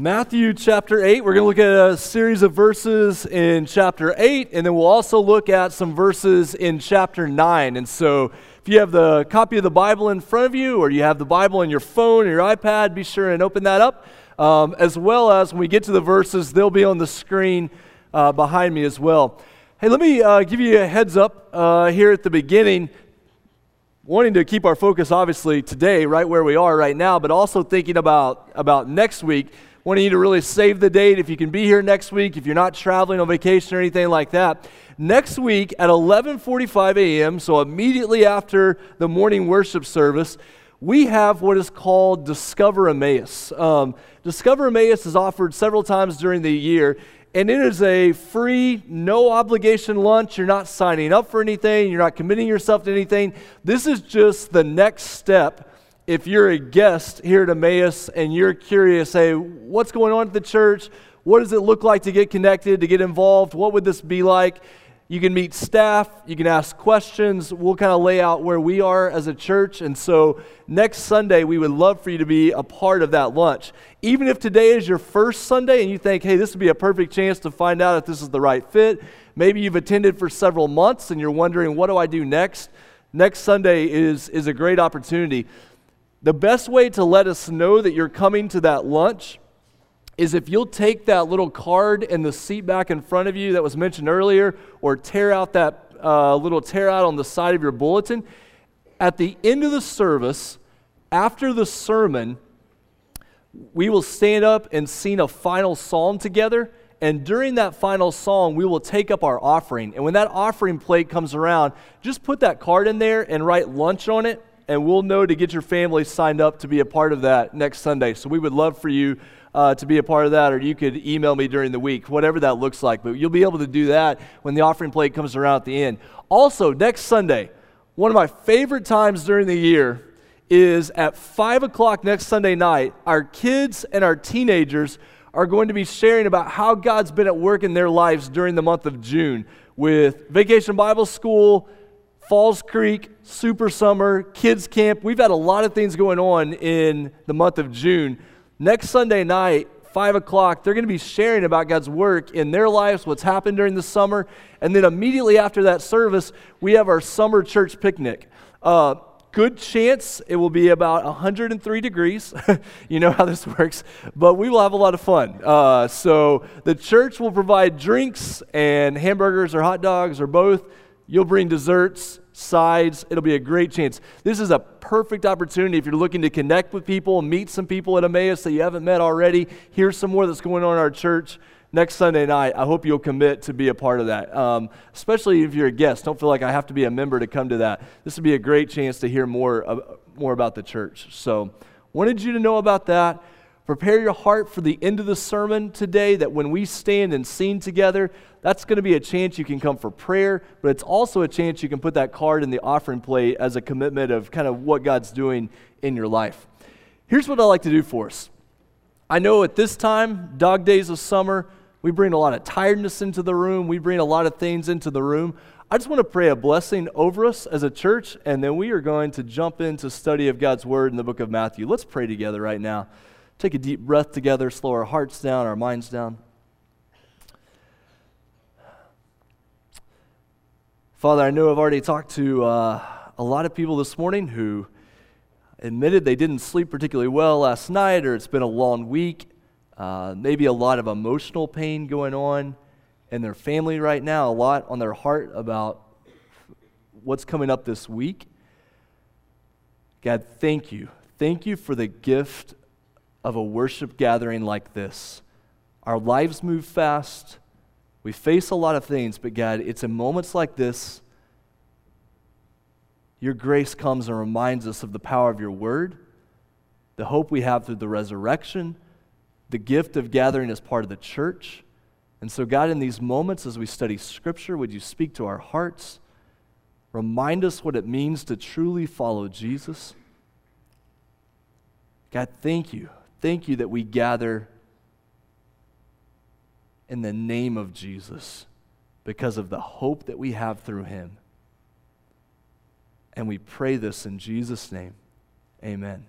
Matthew chapter 8. We're going to look at a series of verses in chapter 8, and then we'll also look at some verses in chapter 9. And so, if you have the copy of the Bible in front of you, or you have the Bible on your phone or your iPad, be sure and open that up. Um, as well as when we get to the verses, they'll be on the screen uh, behind me as well. Hey, let me uh, give you a heads up uh, here at the beginning wanting to keep our focus obviously today right where we are right now but also thinking about about next week wanting you to really save the date if you can be here next week if you're not traveling on vacation or anything like that next week at 11.45 a.m so immediately after the morning worship service we have what is called discover emmaus um, discover emmaus is offered several times during the year and it is a free, no obligation lunch. You're not signing up for anything, you're not committing yourself to anything. This is just the next step if you're a guest here at Emmaus and you're curious, hey, what's going on at the church? What does it look like to get connected, to get involved? What would this be like? You can meet staff, you can ask questions. We'll kind of lay out where we are as a church. And so next Sunday, we would love for you to be a part of that lunch. Even if today is your first Sunday and you think, hey, this would be a perfect chance to find out if this is the right fit. Maybe you've attended for several months and you're wondering, what do I do next? Next Sunday is, is a great opportunity. The best way to let us know that you're coming to that lunch is if you'll take that little card in the seat back in front of you that was mentioned earlier, or tear out that uh, little tear out on the side of your bulletin. At the end of the service, after the sermon, we will stand up and sing a final psalm together. And during that final song, we will take up our offering. And when that offering plate comes around, just put that card in there and write lunch on it and we'll know to get your family signed up to be a part of that next Sunday. So we would love for you uh, to be a part of that, or you could email me during the week, whatever that looks like. But you'll be able to do that when the offering plate comes around at the end. Also, next Sunday, one of my favorite times during the year is at 5 o'clock next Sunday night. Our kids and our teenagers are going to be sharing about how God's been at work in their lives during the month of June with Vacation Bible School Falls Creek, Super Summer, Kids Camp. We've had a lot of things going on in the month of June. Next Sunday night, 5 o'clock, they're going to be sharing about God's work in their lives, what's happened during the summer. And then immediately after that service, we have our summer church picnic. Uh, good chance it will be about 103 degrees. you know how this works. But we will have a lot of fun. Uh, so the church will provide drinks and hamburgers or hot dogs or both You'll bring desserts, sides. It'll be a great chance. This is a perfect opportunity if you're looking to connect with people, and meet some people at Emmaus that you haven't met already. Here's some more that's going on in our church next Sunday night. I hope you'll commit to be a part of that, um, especially if you're a guest. Don't feel like I have to be a member to come to that. This would be a great chance to hear more, uh, more about the church. So, wanted you to know about that. Prepare your heart for the end of the sermon today that when we stand and sing together, that's going to be a chance you can come for prayer, but it's also a chance you can put that card in the offering plate as a commitment of kind of what God's doing in your life. Here's what I like to do for us. I know at this time, dog days of summer, we bring a lot of tiredness into the room, we bring a lot of things into the room. I just want to pray a blessing over us as a church, and then we are going to jump into study of God's word in the book of Matthew. Let's pray together right now. Take a deep breath together, slow our hearts down, our minds down. Father, I know I've already talked to uh, a lot of people this morning who admitted they didn't sleep particularly well last night, or it's been a long week. Uh, maybe a lot of emotional pain going on in their family right now, a lot on their heart about what's coming up this week. God, thank you. Thank you for the gift of a worship gathering like this. Our lives move fast. We face a lot of things, but God, it's in moments like this your grace comes and reminds us of the power of your word, the hope we have through the resurrection, the gift of gathering as part of the church. And so, God, in these moments as we study Scripture, would you speak to our hearts? Remind us what it means to truly follow Jesus. God, thank you Thank you that we gather in the name of Jesus because of the hope that we have through him. And we pray this in Jesus' name. Amen.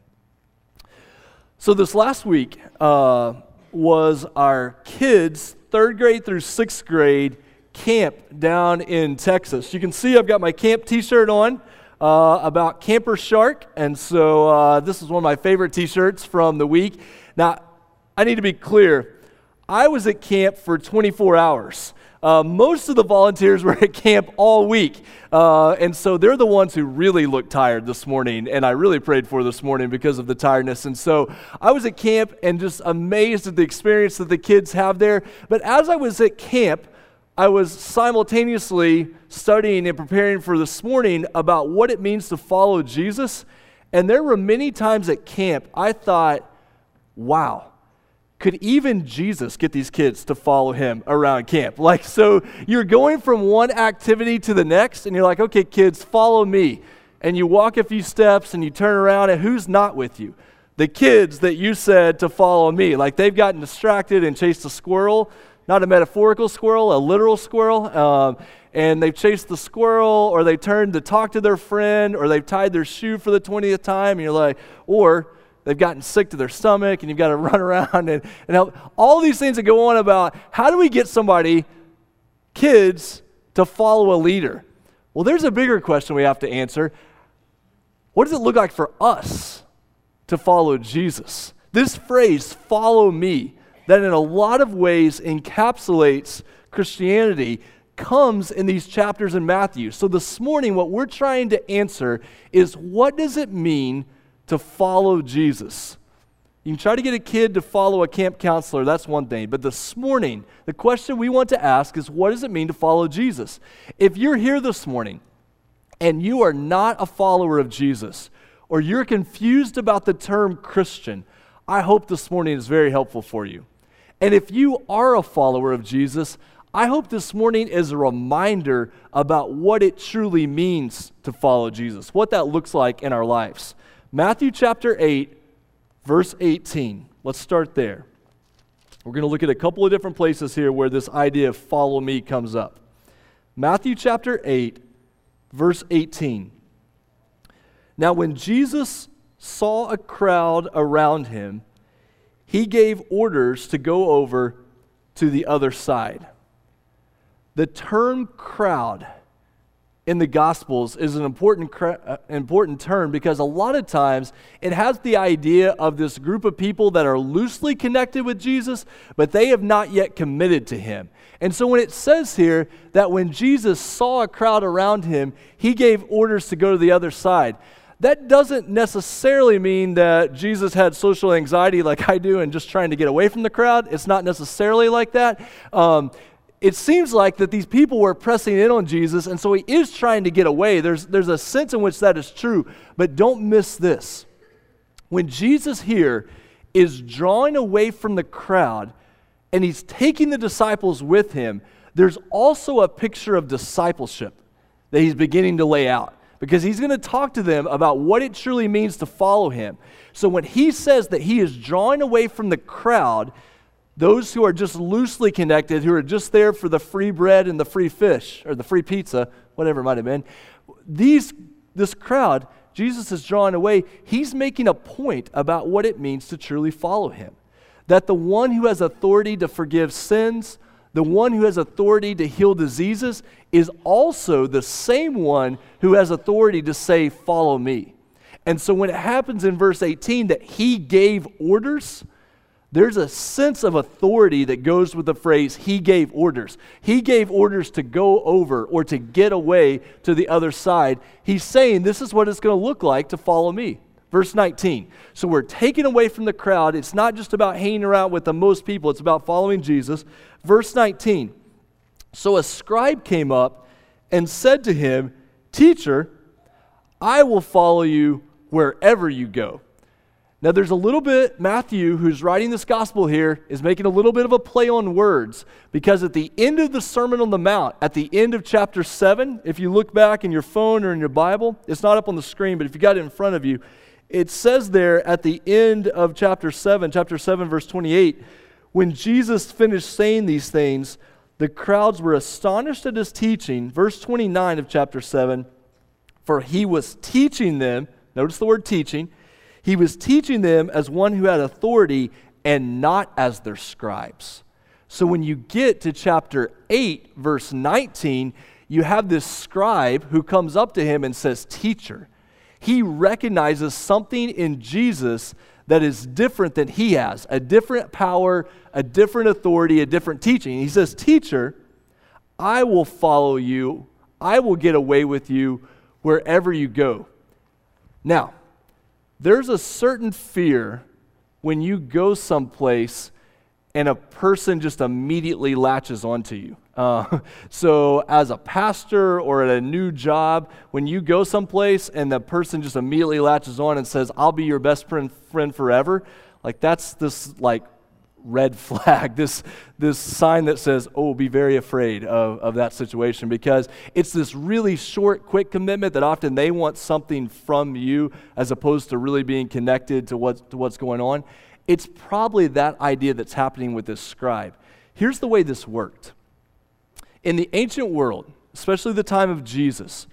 So, this last week, uh, was our kids, third grade through sixth grade, camp down in Texas. You can see I've got my camp t shirt on. Uh, about Camper Shark, and so uh, this is one of my favorite t shirts from the week. Now, I need to be clear I was at camp for 24 hours. Uh, most of the volunteers were at camp all week. Uh, and so they're the ones who really look tired this morning. And I really prayed for this morning because of the tiredness. And so I was at camp and just amazed at the experience that the kids have there. But as I was at camp, I was simultaneously studying and preparing for this morning about what it means to follow Jesus. And there were many times at camp I thought, wow could even Jesus get these kids to follow him around camp? Like, so you're going from one activity to the next, and you're like, okay, kids, follow me. And you walk a few steps and you turn around, and who's not with you? The kids that you said to follow me. Like, they've gotten distracted and chased a squirrel, not a metaphorical squirrel, a literal squirrel. Um, and they've chased the squirrel, or they turned to talk to their friend, or they've tied their shoe for the 20th time, and you're like, or they've gotten sick to their stomach and you've got to run around and, and help. All these things that go on about how do we get somebody, kids, to follow a leader? Well, there's a bigger question we have to answer. What does it look like for us to follow Jesus? This phrase, follow me, that in a lot of ways encapsulates Christianity, comes in these chapters in Matthew. So this morning, what we're trying to answer is what does it mean to follow Jesus. You can try to get a kid to follow a camp counselor, that's one thing. But this morning, the question we want to ask is what does it mean to follow Jesus? If you're here this morning and you are not a follower of Jesus, or you're confused about the term Christian, I hope this morning is very helpful for you. And if you are a follower of Jesus, I hope this morning is a reminder about what it truly means to follow Jesus, what that looks like in our lives. Matthew chapter 8, verse 18. Let's start there. We're going to look at a couple of different places here where this idea of follow me comes up. Matthew chapter 8, verse 18. Now, when Jesus saw a crowd around him, he gave orders to go over to the other side. The term crowd in the Gospels is an important, uh, important term because a lot of times it has the idea of this group of people that are loosely connected with Jesus, but they have not yet committed to him. And so when it says here that when Jesus saw a crowd around him, he gave orders to go to the other side. That doesn't necessarily mean that Jesus had social anxiety like I do and just trying to get away from the crowd. It's not necessarily like that. Um, it seems like that these people were pressing in on Jesus, and so he is trying to get away. There's, there's a sense in which that is true, but don't miss this. When Jesus here is drawing away from the crowd and he's taking the disciples with him, there's also a picture of discipleship that he's beginning to lay out because he's going to talk to them about what it truly means to follow him. So when he says that he is drawing away from the crowd, those who are just loosely connected, who are just there for the free bread and the free fish, or the free pizza, whatever it might have been, these, this crowd, Jesus is drawing away. He's making a point about what it means to truly follow him. That the one who has authority to forgive sins, the one who has authority to heal diseases, is also the same one who has authority to say, Follow me. And so when it happens in verse 18 that he gave orders, there's a sense of authority that goes with the phrase, He gave orders. He gave orders to go over or to get away to the other side. He's saying, This is what it's going to look like to follow me. Verse 19. So we're taken away from the crowd. It's not just about hanging around with the most people, it's about following Jesus. Verse 19. So a scribe came up and said to him, Teacher, I will follow you wherever you go. Now, there's a little bit, Matthew, who's writing this gospel here, is making a little bit of a play on words because at the end of the Sermon on the Mount, at the end of chapter 7, if you look back in your phone or in your Bible, it's not up on the screen, but if you got it in front of you, it says there at the end of chapter 7, chapter 7, verse 28, when Jesus finished saying these things, the crowds were astonished at his teaching. Verse 29 of chapter 7, for he was teaching them, notice the word teaching he was teaching them as one who had authority and not as their scribes. So when you get to chapter 8, verse 19, you have this scribe who comes up to him and says, Teacher. He recognizes something in Jesus that is different than he has a different power, a different authority, a different teaching. He says, Teacher, I will follow you, I will get away with you wherever you go. Now, there's a certain fear when you go someplace and a person just immediately latches onto you. Uh, so, as a pastor or at a new job, when you go someplace and the person just immediately latches on and says, I'll be your best friend, friend forever, like that's this like red flag, this, this sign that says, oh, be very afraid of, of that situation because it's this really short, quick commitment that often they want something from you as opposed to really being connected to, what, to what's going on. It's probably that idea that's happening with this scribe. Here's the way this worked. In the ancient world, especially the time of Jesus,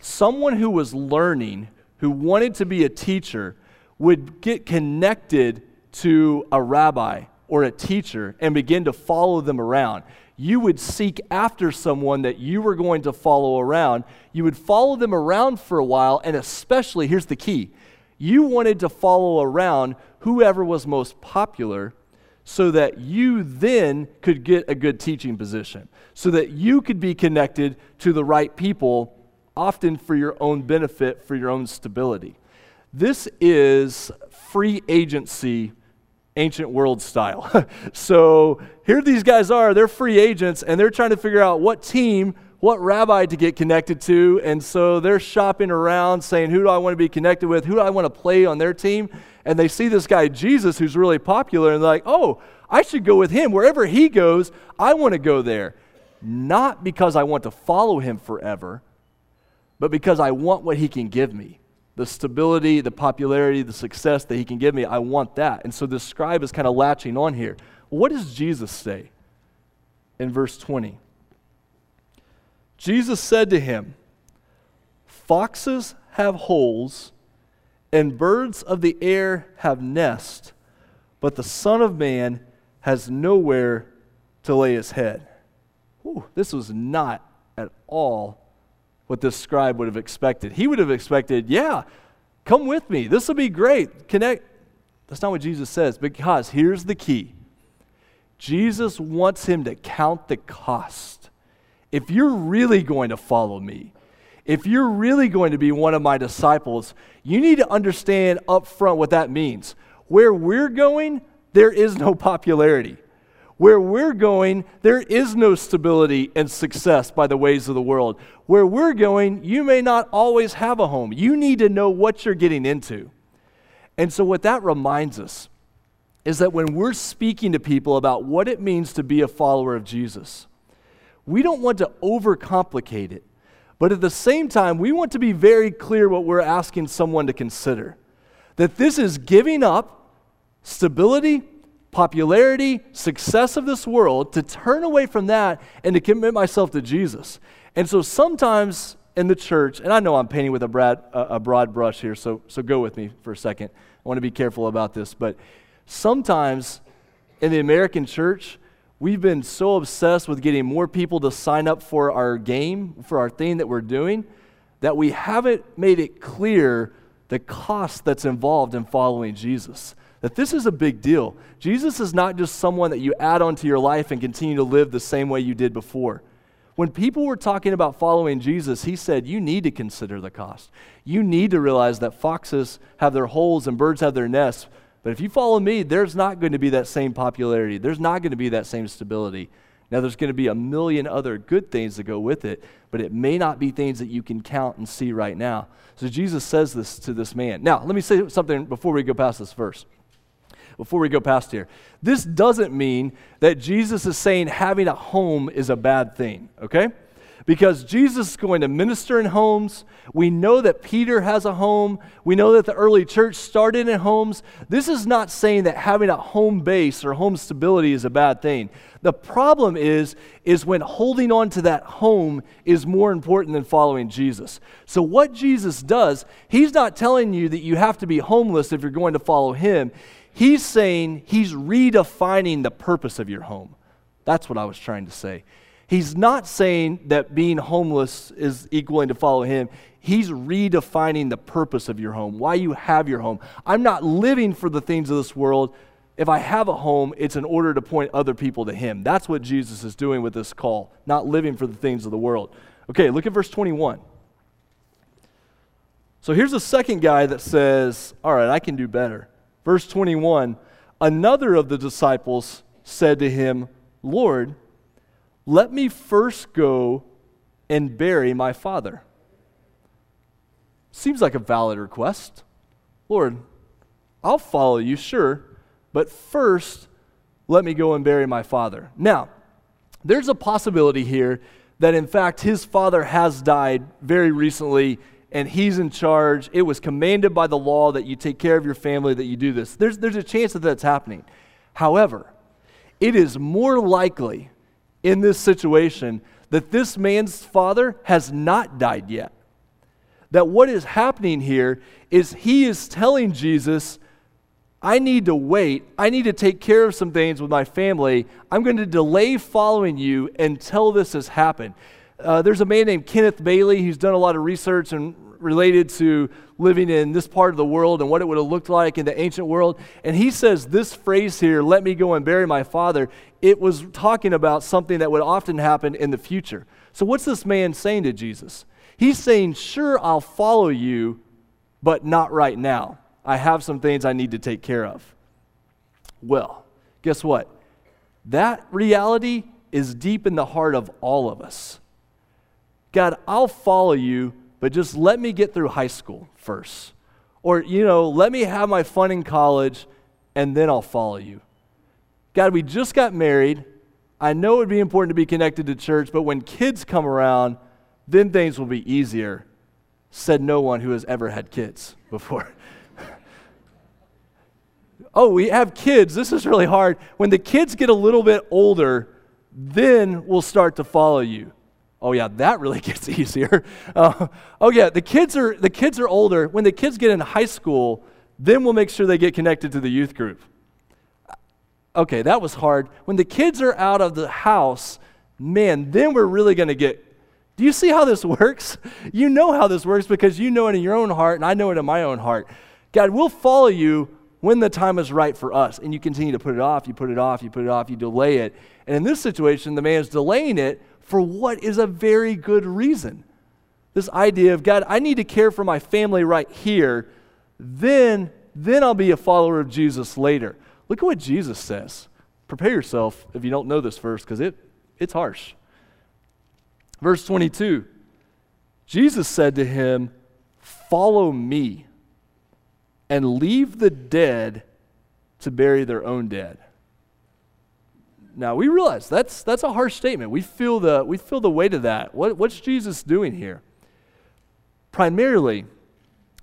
someone who was learning, who wanted to be a teacher, would get connected to a rabbi or a teacher and begin to follow them around. You would seek after someone that you were going to follow around. You would follow them around for a while, and especially, here's the key you wanted to follow around whoever was most popular so that you then could get a good teaching position, so that you could be connected to the right people, often for your own benefit, for your own stability. This is free agency ancient world style. so here these guys are, they're free agents, and they're trying to figure out what team, what rabbi to get connected to. And so they're shopping around saying, who do I want to be connected with? Who do I want to play on their team? And they see this guy, Jesus, who's really popular, and they're like, oh, I should go with him. Wherever he goes, I want to go there. Not because I want to follow him forever, but because I want what he can give me the stability, the popularity, the success that he can give me. I want that. And so this scribe is kind of latching on here. What does Jesus say in verse 20? Jesus said to him, Foxes have holes, and birds of the air have nests, but the Son of Man has nowhere to lay his head. Ooh, this was not at all what this scribe would have expected. He would have expected, yeah, come with me. This will be great. Connect. That's not what Jesus says, because here's the key Jesus wants him to count the cost. If you're really going to follow me, if you're really going to be one of my disciples, you need to understand up front what that means. Where we're going, there is no popularity. Where we're going, there is no stability and success by the ways of the world. Where we're going, you may not always have a home. You need to know what you're getting into. And so, what that reminds us is that when we're speaking to people about what it means to be a follower of Jesus, we don't want to overcomplicate it. But at the same time, we want to be very clear what we're asking someone to consider. That this is giving up stability popularity, success of this world, to turn away from that and to commit myself to Jesus. And so sometimes in the church, and I know I'm painting with a broad, a broad brush here, so, so go with me for a second. I want to be careful about this. But sometimes in the American church, we've been so obsessed with getting more people to sign up for our game, for our thing that we're doing, that we haven't made it clear the cost that's involved in following Jesus that this is a big deal. Jesus is not just someone that you add onto your life and continue to live the same way you did before. When people were talking about following Jesus, he said, You need to consider the cost. You need to realize that foxes have their holes and birds have their nests. But if you follow me, there's not going to be that same popularity. There's not going to be that same stability. Now, there's going to be a million other good things that go with it, but it may not be things that you can count and see right now. So, Jesus says this to this man. Now, let me say something before we go past this verse before we go past here. This doesn't mean that Jesus is saying having a home is a bad thing, okay? Because Jesus is going to minister in homes. We know that Peter has a home. We know that the early church started in homes. This is not saying that having a home base or home stability is a bad thing. The problem is is when holding on to that home is more important than following Jesus. So what Jesus does, he's not telling you that you have to be homeless if you're going to follow him. he's saying he's redefining the purpose of your home. That's what I was trying to say. He's not saying that being homeless is equaling to follow him. He's redefining the purpose of your home, why you have your home. I'm not living for the things of this world. If I have a home, it's in order to point other people to him. That's what Jesus is doing with this call, not living for the things of the world. Okay, look at verse 21. So here's a second guy that says, All right, I can do better. Verse 21 Another of the disciples said to him, Lord, let me first go and bury my father. Seems like a valid request. Lord, I'll follow you, sure, but first, let me go and bury my father. Now, there's a possibility here that in fact his father has died very recently and he's in charge. It was commanded by the law that you take care of your family, that you do this. There's, there's a chance that that's happening. However, it is more likely in this situation that this man's father has not died yet. That what is happening here is he is telling Jesus, I need to wait. I need to take care of some things with my family. I'm going to delay following you until this has happened. Uh, there's a man named Kenneth Bailey who's done a lot of research and related to living in this part of the world and what it would have looked like in the ancient world. And he says this phrase here, let me go and bury my father, it was talking about something that would often happen in the future. So, what's this man saying to Jesus? He's saying, Sure, I'll follow you, but not right now. I have some things I need to take care of. Well, guess what? That reality is deep in the heart of all of us. God, I'll follow you, but just let me get through high school first. Or, you know, let me have my fun in college and then I'll follow you. God, we just got married. I know it would be important to be connected to church, but when kids come around, then things will be easier. Said no one who has ever had kids before. oh, we have kids. This is really hard. When the kids get a little bit older, then we'll start to follow you. Oh yeah, that really gets easier. Uh, oh yeah, the kids are the kids are older. When the kids get in high school, then we'll make sure they get connected to the youth group. Okay, that was hard. When the kids are out of the house, man, then we're really going to get. Do you see how this works? You know how this works because you know it in your own heart, and I know it in my own heart. God, we'll follow you when the time is right for us. And you continue to put it off, you put it off, you put it off, you delay it. And in this situation, the man is delaying it for what is a very good reason. This idea of God, I need to care for my family right here, then, then I'll be a follower of Jesus later. Look at what Jesus says. Prepare yourself if you don't know this verse, because it, it's harsh. Verse 22 Jesus said to him, Follow me and leave the dead to bury their own dead. Now we realize that's that's a harsh statement. We feel the we feel the weight of that. What, what's Jesus doing here? Primarily,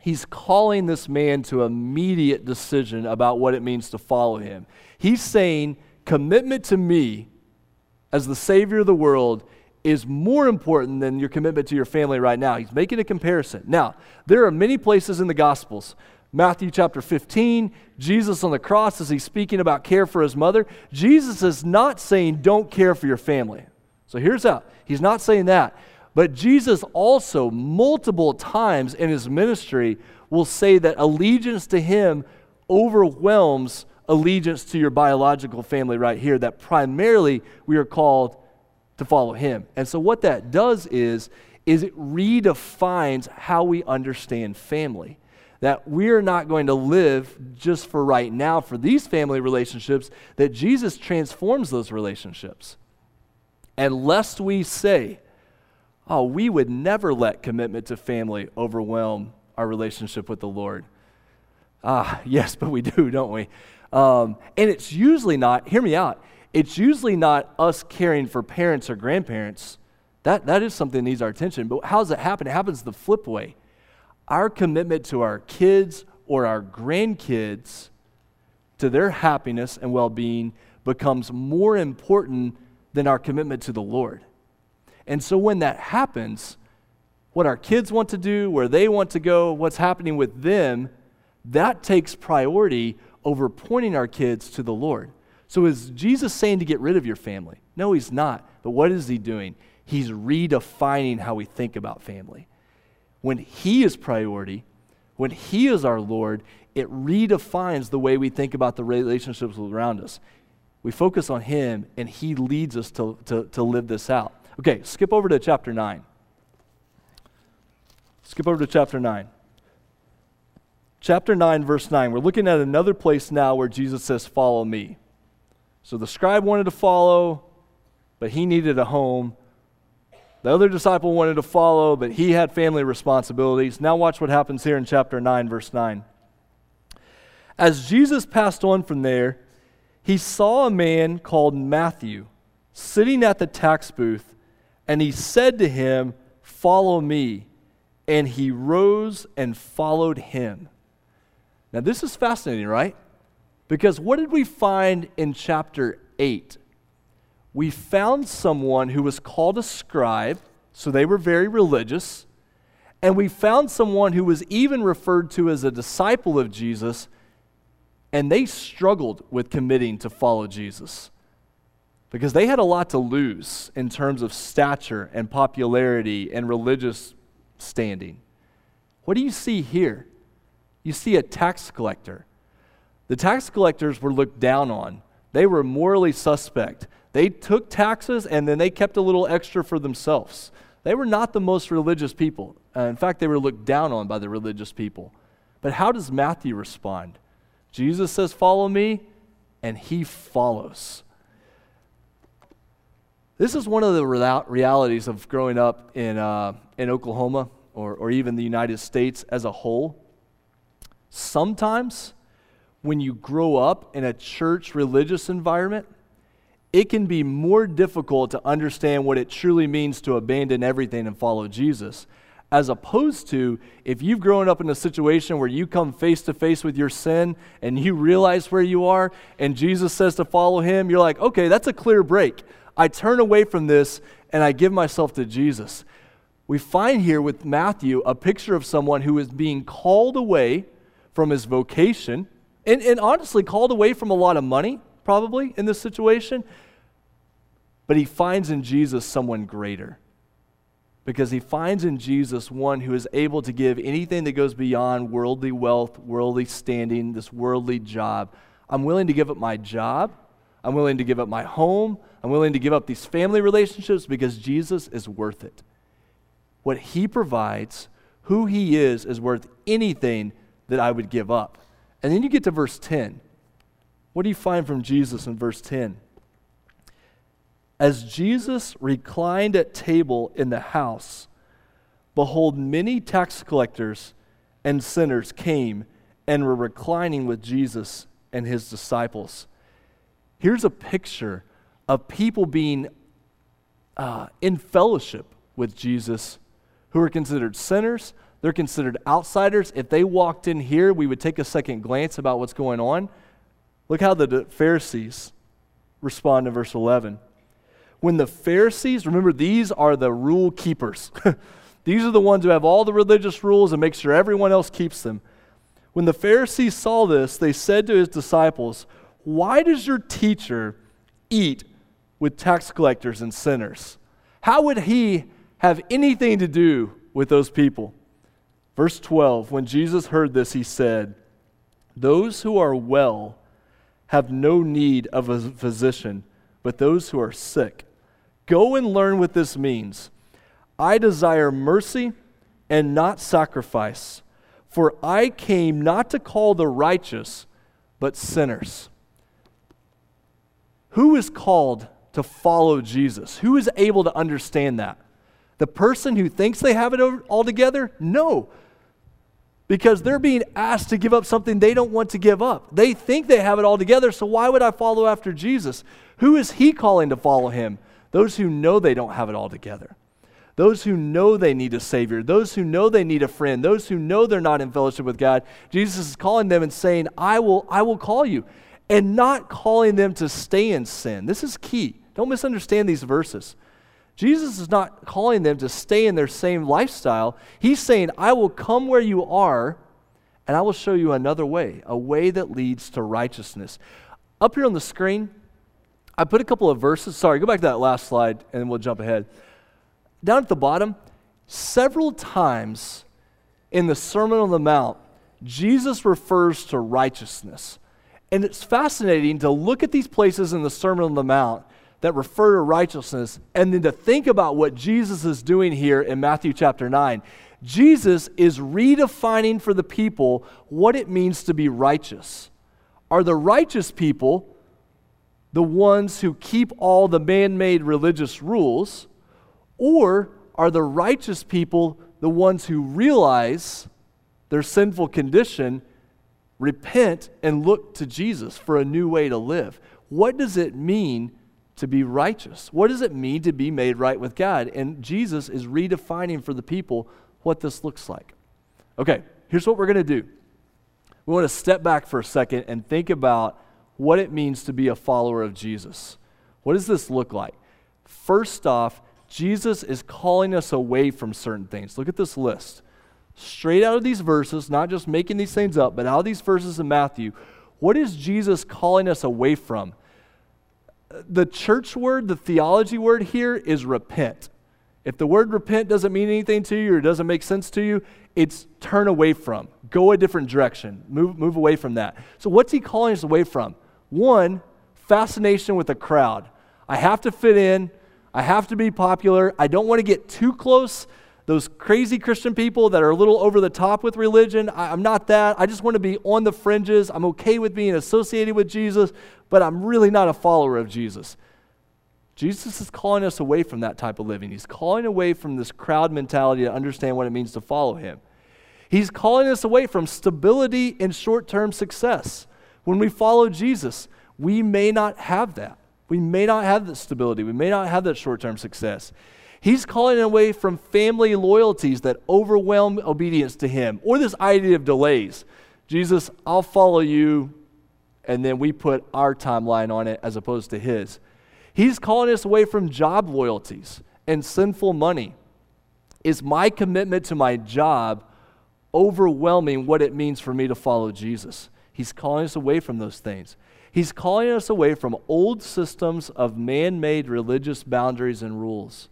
he's calling this man to immediate decision about what it means to follow him. He's saying commitment to me as the savior of the world is more important than your commitment to your family right now. He's making a comparison. Now, there are many places in the Gospels Matthew chapter 15, Jesus on the cross, as he's speaking about care for his mother, Jesus is not saying don't care for your family. So here's how he's not saying that. But Jesus also, multiple times in his ministry, will say that allegiance to him overwhelms allegiance to your biological family right here, that primarily we are called to follow him. And so what that does is, is it redefines how we understand family that we're not going to live just for right now for these family relationships, that Jesus transforms those relationships. And lest we say, oh, we would never let commitment to family overwhelm our relationship with the Lord. Ah, yes, but we do, don't we? Um, and it's usually not, hear me out, it's usually not us caring for parents or grandparents. That, that is something that needs our attention. But how does it happen? It happens the flip way our commitment to our kids or our grandkids, to their happiness and well being, becomes more important than our commitment to the Lord. And so when that happens, what our kids want to do, where they want to go, what's happening with them, that takes priority over pointing our kids to the Lord. So is Jesus saying to get rid of your family? No, he's not. But what is he doing? He's redefining how we think about family. When he is priority, when he is our Lord, it redefines the way we think about the relationships around us. We focus on him, and he leads us to, to, to live this out. Okay, skip over to chapter 9. Skip over to chapter 9. Chapter 9, verse 9. We're looking at another place now where Jesus says, Follow me. So the scribe wanted to follow, but he needed a home. The other disciple wanted to follow, but he had family responsibilities. Now, watch what happens here in chapter 9, verse 9. As Jesus passed on from there, he saw a man called Matthew sitting at the tax booth, and he said to him, Follow me. And he rose and followed him. Now, this is fascinating, right? Because what did we find in chapter 8? We found someone who was called a scribe, so they were very religious. And we found someone who was even referred to as a disciple of Jesus, and they struggled with committing to follow Jesus because they had a lot to lose in terms of stature and popularity and religious standing. What do you see here? You see a tax collector the tax collectors were looked down on. They were morally suspect. They took taxes and then they kept a little extra for themselves. They were not the most religious people. Uh, in fact, they were looked down on by the religious people. But how does Matthew respond? Jesus says, Follow me, and he follows. This is one of the realities of growing up in, uh, in Oklahoma or, or even the United States as a whole. Sometimes when you grow up in a church religious environment, it can be more difficult to understand what it truly means to abandon everything and follow Jesus. As opposed to if you've grown up in a situation where you come face to face with your sin and you realize where you are, and Jesus says to follow him, you're like, okay, that's a clear break. I turn away from this and I give myself to Jesus. We find here with Matthew a picture of someone who is being called away from his vocation and, and honestly called away from a lot of money, probably, in this situation. But he finds in Jesus someone greater. Because he finds in Jesus one who is able to give anything that goes beyond worldly wealth, worldly standing, this worldly job. I'm willing to give up my job. I'm willing to give up my home. I'm willing to give up these family relationships because Jesus is worth it. What he provides, who he is, is worth anything that I would give up. And then you get to verse 10. What do you find from Jesus in verse 10? As Jesus reclined at table in the house, behold, many tax collectors and sinners came and were reclining with Jesus and his disciples. Here's a picture of people being uh, in fellowship with Jesus who are considered sinners, they're considered outsiders. If they walked in here, we would take a second glance about what's going on. Look how the Pharisees respond in verse 11. When the Pharisees, remember, these are the rule keepers. these are the ones who have all the religious rules and make sure everyone else keeps them. When the Pharisees saw this, they said to his disciples, Why does your teacher eat with tax collectors and sinners? How would he have anything to do with those people? Verse 12 When Jesus heard this, he said, Those who are well have no need of a physician, but those who are sick. Go and learn what this means. I desire mercy and not sacrifice, for I came not to call the righteous, but sinners. Who is called to follow Jesus? Who is able to understand that? The person who thinks they have it all together? No because they're being asked to give up something they don't want to give up. They think they have it all together, so why would I follow after Jesus? Who is he calling to follow him? Those who know they don't have it all together. Those who know they need a Savior, those who know they need a friend, those who know they're not in fellowship with God, Jesus is calling them and saying, I will, I will call you. And not calling them to stay in sin. This is key. Don't misunderstand these verses. Jesus is not calling them to stay in their same lifestyle. He's saying, I will come where you are and I will show you another way, a way that leads to righteousness. Up here on the screen, I put a couple of verses. Sorry, go back to that last slide and we'll jump ahead. Down at the bottom, several times in the Sermon on the Mount, Jesus refers to righteousness. And it's fascinating to look at these places in the Sermon on the Mount that refer to righteousness and then to think about what Jesus is doing here in Matthew chapter 9. Jesus is redefining for the people what it means to be righteous. Are the righteous people the ones who keep all the man made religious rules, or are the righteous people the ones who realize their sinful condition, repent, and look to Jesus for a new way to live? What does it mean to be righteous? What does it mean to be made right with God? And Jesus is redefining for the people what this looks like. Okay, here's what we're going to do. We want to step back for a second and think about what it means to be a follower of Jesus. What does this look like? First off, Jesus is calling us away from certain things. Look at this list. Straight out of these verses, not just making these things up, but out of these verses in Matthew, what is Jesus calling us away from? The church word, the theology word here is repent. If the word repent doesn't mean anything to you or doesn't make sense to you, it's turn away from, go a different direction, move, move away from that. So, what's he calling us away from? One, fascination with the crowd. I have to fit in, I have to be popular, I don't want to get too close. Those crazy Christian people that are a little over the top with religion, I, I'm not that. I just want to be on the fringes. I'm okay with being associated with Jesus, but I'm really not a follower of Jesus. Jesus is calling us away from that type of living. He's calling away from this crowd mentality to understand what it means to follow him. He's calling us away from stability and short term success. When we follow Jesus, we may not have that. We may not have that stability. We may not have that short term success. He's calling away from family loyalties that overwhelm obedience to Him, or this idea of delays. Jesus, I'll follow you, and then we put our timeline on it as opposed to His. He's calling us away from job loyalties and sinful money. Is my commitment to my job overwhelming what it means for me to follow Jesus? He's calling us away from those things. He's calling us away from old systems of man made religious boundaries and rules,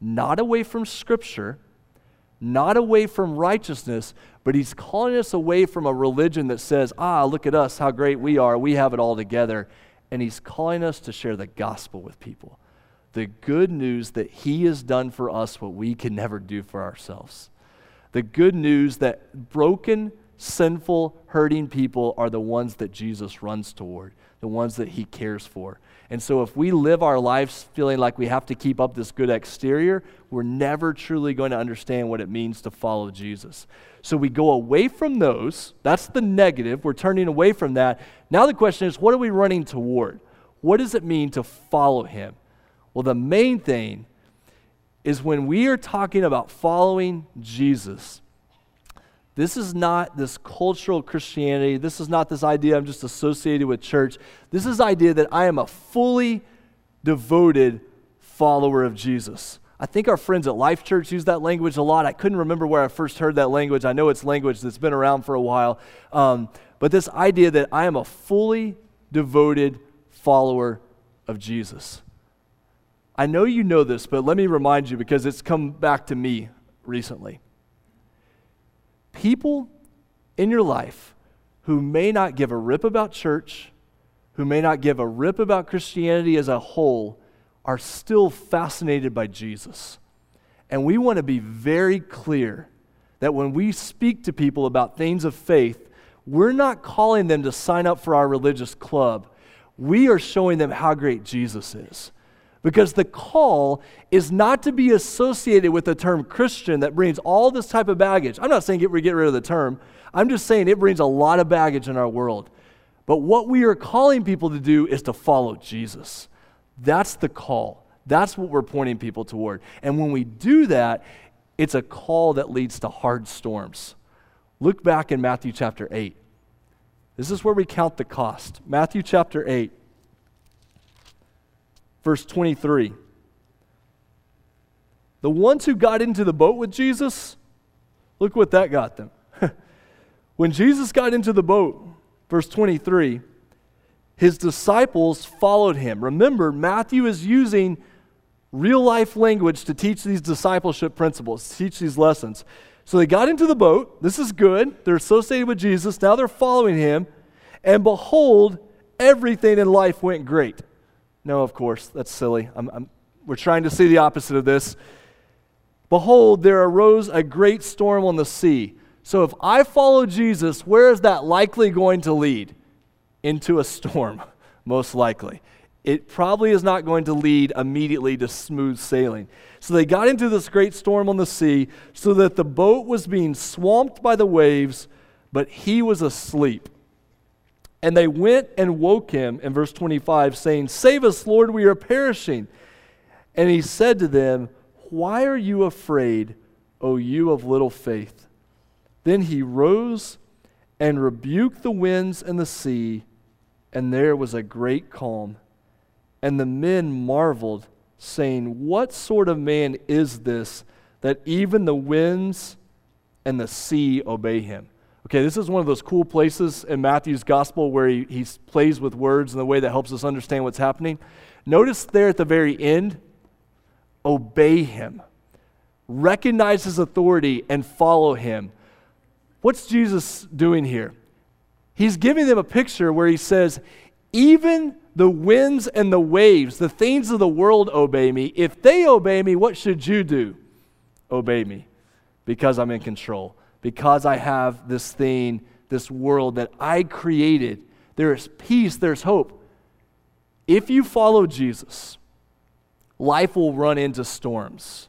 not away from Scripture, not away from righteousness, but He's calling us away from a religion that says, ah, look at us, how great we are, we have it all together and He's calling us to share the gospel with people. The good news that He has done for us what we can never do for ourselves. The good news that broken, sinful, hurting people are the ones that Jesus runs toward, the ones that He cares for. And so, if we live our lives feeling like we have to keep up this good exterior, we're never truly going to understand what it means to follow Jesus. So, we go away from those. That's the negative. We're turning away from that. Now, the question is what are we running toward? What does it mean to follow Him? Well, the main thing is when we are talking about following Jesus, this is not this cultural Christianity. This is not this idea I'm just associated with church. This is the idea that I am a fully devoted follower of Jesus. I think our friends at Life Church use that language a lot. I couldn't remember where I first heard that language. I know it's language that's been around for a while. Um, but this idea that I am a fully devoted follower of Jesus. I know you know this, but let me remind you because it's come back to me recently people in your life who may not give a rip about church, who may not give a rip about Christianity as a whole, are still fascinated by Jesus. And we want to be very clear that when we speak to people about things of faith, we're not calling them to sign up for our religious club. We are showing them how great Jesus is. Because the call is not to be associated with the term Christian that brings all this type of baggage. I'm not saying get, get rid of the term, I'm just saying it brings a lot of baggage in our world. But what we are calling people to do is to follow Jesus. That's the call. That's what we're pointing people toward. And when we do that, it's a call that leads to hard storms. Look back in Matthew chapter 8. This is where we count the cost. Matthew chapter 8. Verse 23. The ones who got into the boat with Jesus, look what that got them. When Jesus got into the boat, verse 23, his disciples followed him. Remember, Matthew is using real life language to teach these discipleship principles, teach these lessons. So they got into the boat. This is good. They're associated with Jesus. Now they're following him. And behold, everything in life went great. No, of course, that's silly. I'm, I'm, we're trying to see the opposite of this. Behold, there arose a great storm on the sea. So if I follow Jesus, where is that likely going to lead? Into a storm, most likely. It probably is not going to lead immediately to smooth sailing. So they got into this great storm on the sea, so that the boat was being swamped by the waves, but he was asleep. And they went and woke him in verse 25, saying, Save us, Lord, we are perishing. And he said to them, Why are you afraid, O you of little faith? Then he rose and rebuked the winds and the sea, and there was a great calm. And the men marveled, saying, What sort of man is this that even the winds and the sea obey him? Okay, this is one of those cool places in Matthew's gospel where he, he plays with words in a way that helps us understand what's happening. Notice there at the very end, obey him, recognize his authority, and follow him. What's Jesus doing here? He's giving them a picture where he says, Even the winds and the waves, the things of the world obey me. If they obey me, what should you do? Obey me because I'm in control, because I have this thing, this world that I created. There is peace, there's hope. If you follow Jesus, life will run into storms.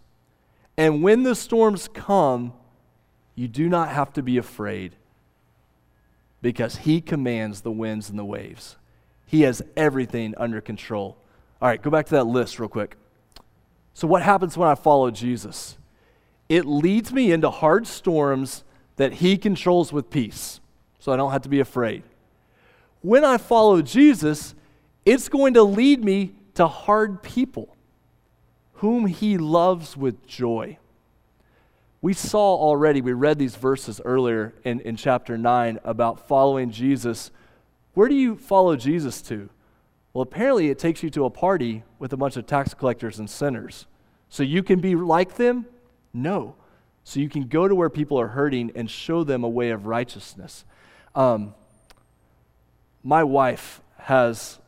And when the storms come, you do not have to be afraid because he commands the winds and the waves. He has everything under control. All right, go back to that list real quick. So, what happens when I follow Jesus? It leads me into hard storms that He controls with peace, so I don't have to be afraid. When I follow Jesus, it's going to lead me to hard people whom He loves with joy. We saw already, we read these verses earlier in, in chapter 9 about following Jesus where do you follow Jesus to? Well, apparently it takes you to a party with a bunch of tax collectors and sinners. So you can be like them? No. So you can go to where people are hurting and show them a way of righteousness. Um, my wife has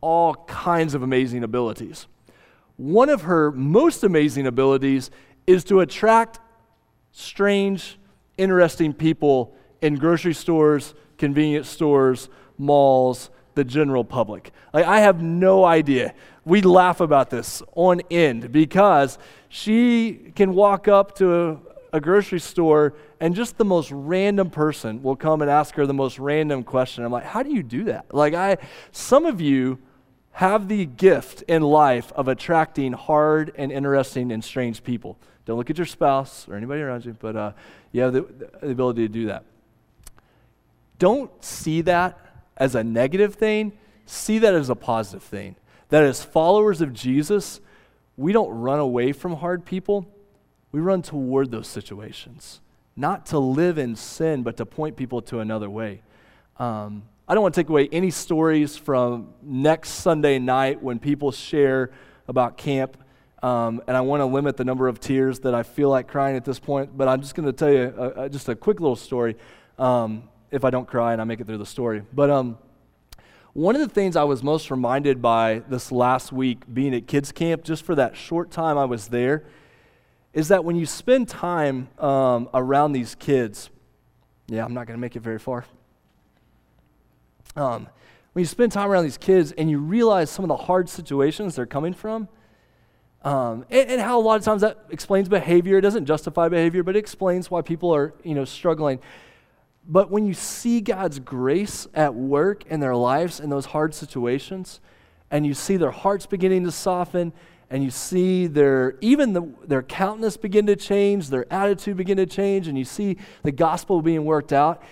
all kinds of amazing abilities. One of her most amazing abilities is to attract strange, interesting people in grocery stores convenience stores, malls, the general public. Like, I have no idea. We laugh about this on end because she can walk up to a, a grocery store and just the most random person will come and ask her the most random question. I'm like, how do you do that? Like, I, some of you have the gift in life of attracting hard and interesting and strange people. Don't look at your spouse or anybody around you, but uh, you have the, the ability to do that. Don't see that as a negative thing, see that as a positive thing. That as followers of Jesus, we don't run away from hard people, we run toward those situations. Not to live in sin, but to point people to another way. Um, I don't want to take away any stories from next Sunday night when people share about camp. Um, and I want to limit the number of tears that I feel like crying at this point, but I'm just going to tell you a, a, just a quick little story. Um, if I don't cry and I make it through the story. But um, one of the things I was most reminded by this last week being at kids camp, just for that short time I was there, is that when you spend time um, around these kids, yeah, I'm not going to make it very far. Um, when you spend time around these kids and you realize some of the hard situations they're coming from, um, and, and, how a lot of times that explains behavior. It doesn't justify behavior, but it explains why people are, you know, struggling. But when you see God's grace at work in their lives in those hard situations, and you see their hearts beginning to soften, and you see their even the, their countenance begin to change, their attitude begin to change, and you see the gospel being worked out,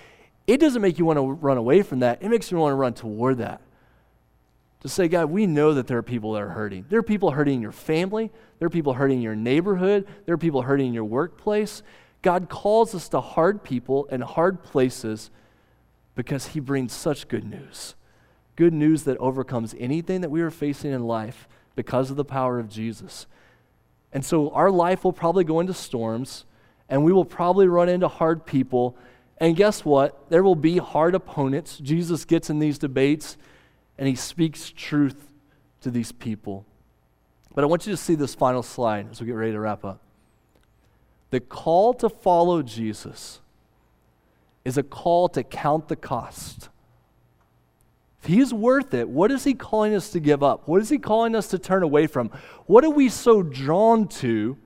it doesn't make you want to run away from that. It makes you want to run toward that. To say, God, we know that there are people that are hurting. There are people hurting your family. There are people hurting your neighborhood. There are people hurting your workplace. God calls us to hard people and hard places because He brings such good news. Good news that overcomes anything that we are facing in life because of the power of Jesus. And so our life will probably go into storms, and we will probably run into hard people. And guess what? There will be hard opponents. Jesus gets in these debates, and he speaks truth to these people. But I want you to see this final slide as we get ready to wrap up. The call to follow Jesus is a call to count the cost. If he's worth it, what is he calling us to give up? What is he calling us to turn away from? What are we so drawn to,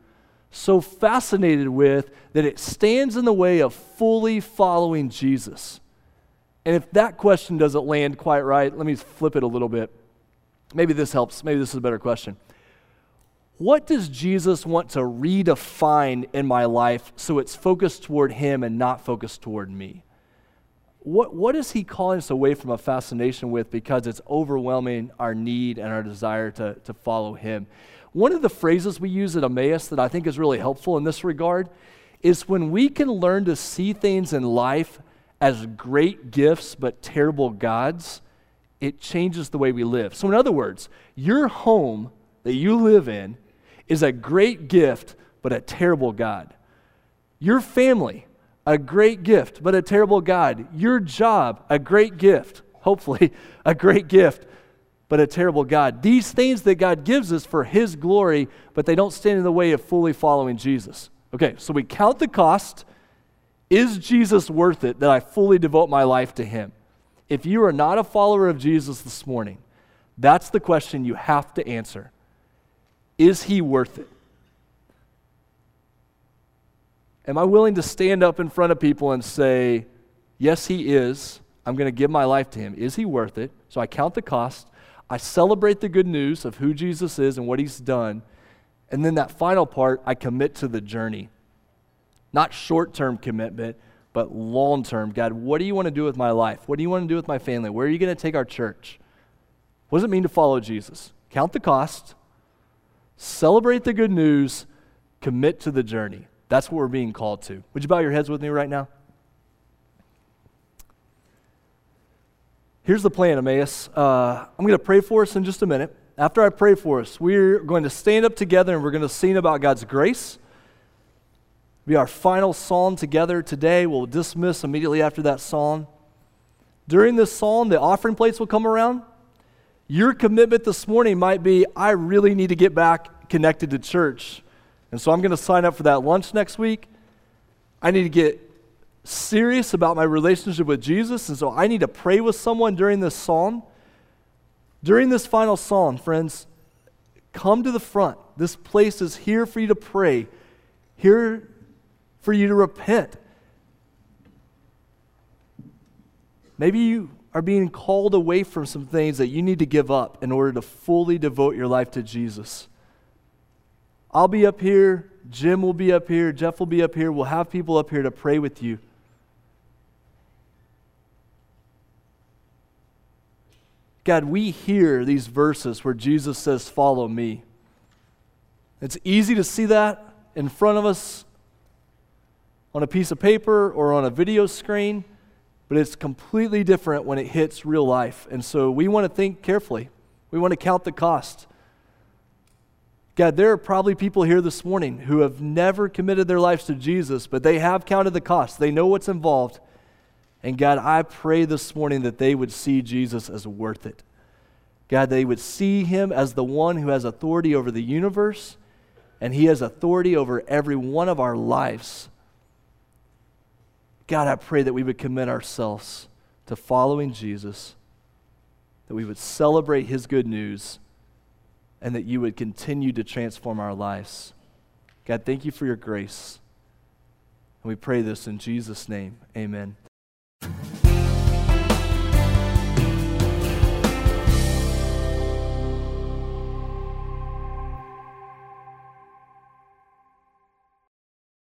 so fascinated with, that it stands in the way of fully following Jesus? And if that question doesn't land quite right, let me flip it a little bit. Maybe this helps. Maybe this is a better question. What does Jesus want to redefine in my life so it's focused toward him and not focused toward me? What, what is he calling us away from a fascination with because it's overwhelming our need and our desire to, to follow him? One of the phrases we use at Emmaus that I think is really helpful in this regard is when we can learn to see things in life as great gifts but terrible gods, it changes the way we live. So, in other words, your home that you live in is a great gift, but a terrible God. Your family, a great gift, but a terrible God. Your job, a great gift, hopefully, a great gift, but a terrible God. These things that God gives us for His glory, but they don't stand in the way of fully following Jesus. Okay, so we count the cost. Is Jesus worth it that I fully devote my life to Him? If you are not a follower of Jesus this morning, that's the question you have to answer. Is he worth it? Am I willing to stand up in front of people and say, Yes, he is. I'm going to give my life to him. Is he worth it? So I count the cost. I celebrate the good news of who Jesus is and what he's done. And then that final part, I commit to the journey. Not short term commitment, but long term. God, what do you want to do with my life? What do you want to do with my family? Where are you going to take our church? What does it mean to follow Jesus? Count the cost, celebrate the good news, commit to the journey. That's what we're being called to. Would you bow your heads with me right now? Here's the plan, Emmaus. Uh, I'm going to pray for us in just a minute. After I pray for us, we're going to stand up together and we're going to sing about God's grace. Be our final psalm together today. We'll dismiss immediately after that psalm. During this psalm, the offering plates will come around. Your commitment this morning might be I really need to get back connected to church. And so I'm going to sign up for that lunch next week. I need to get serious about my relationship with Jesus. And so I need to pray with someone during this psalm. During this final psalm, friends, come to the front. This place is here for you to pray, here for you to repent. Maybe you are being called away from some things that you need to give up in order to fully devote your life to Jesus. I'll be up here, Jim will be up here, Jeff will be up here. We'll have people up here to pray with you. God, we hear these verses where Jesus says, Follow me. It's easy to see that in front of us on a piece of paper or on a video screen but it's completely different when it hits real life. And so we want to think carefully. We want to count the cost. God, there are probably people here this morning who have never committed their lives to Jesus, but they have counted the cost. They know what's involved. And God, I pray this morning that they would see Jesus as worth it. God, they would see him as the one who has authority over the universe, and he has authority over every one of our lives. God, I pray that we would commit ourselves to following Jesus, that we would celebrate his good news, and that you would continue to transform our lives. God, thank you for your grace. And we pray this in Jesus' name. Amen.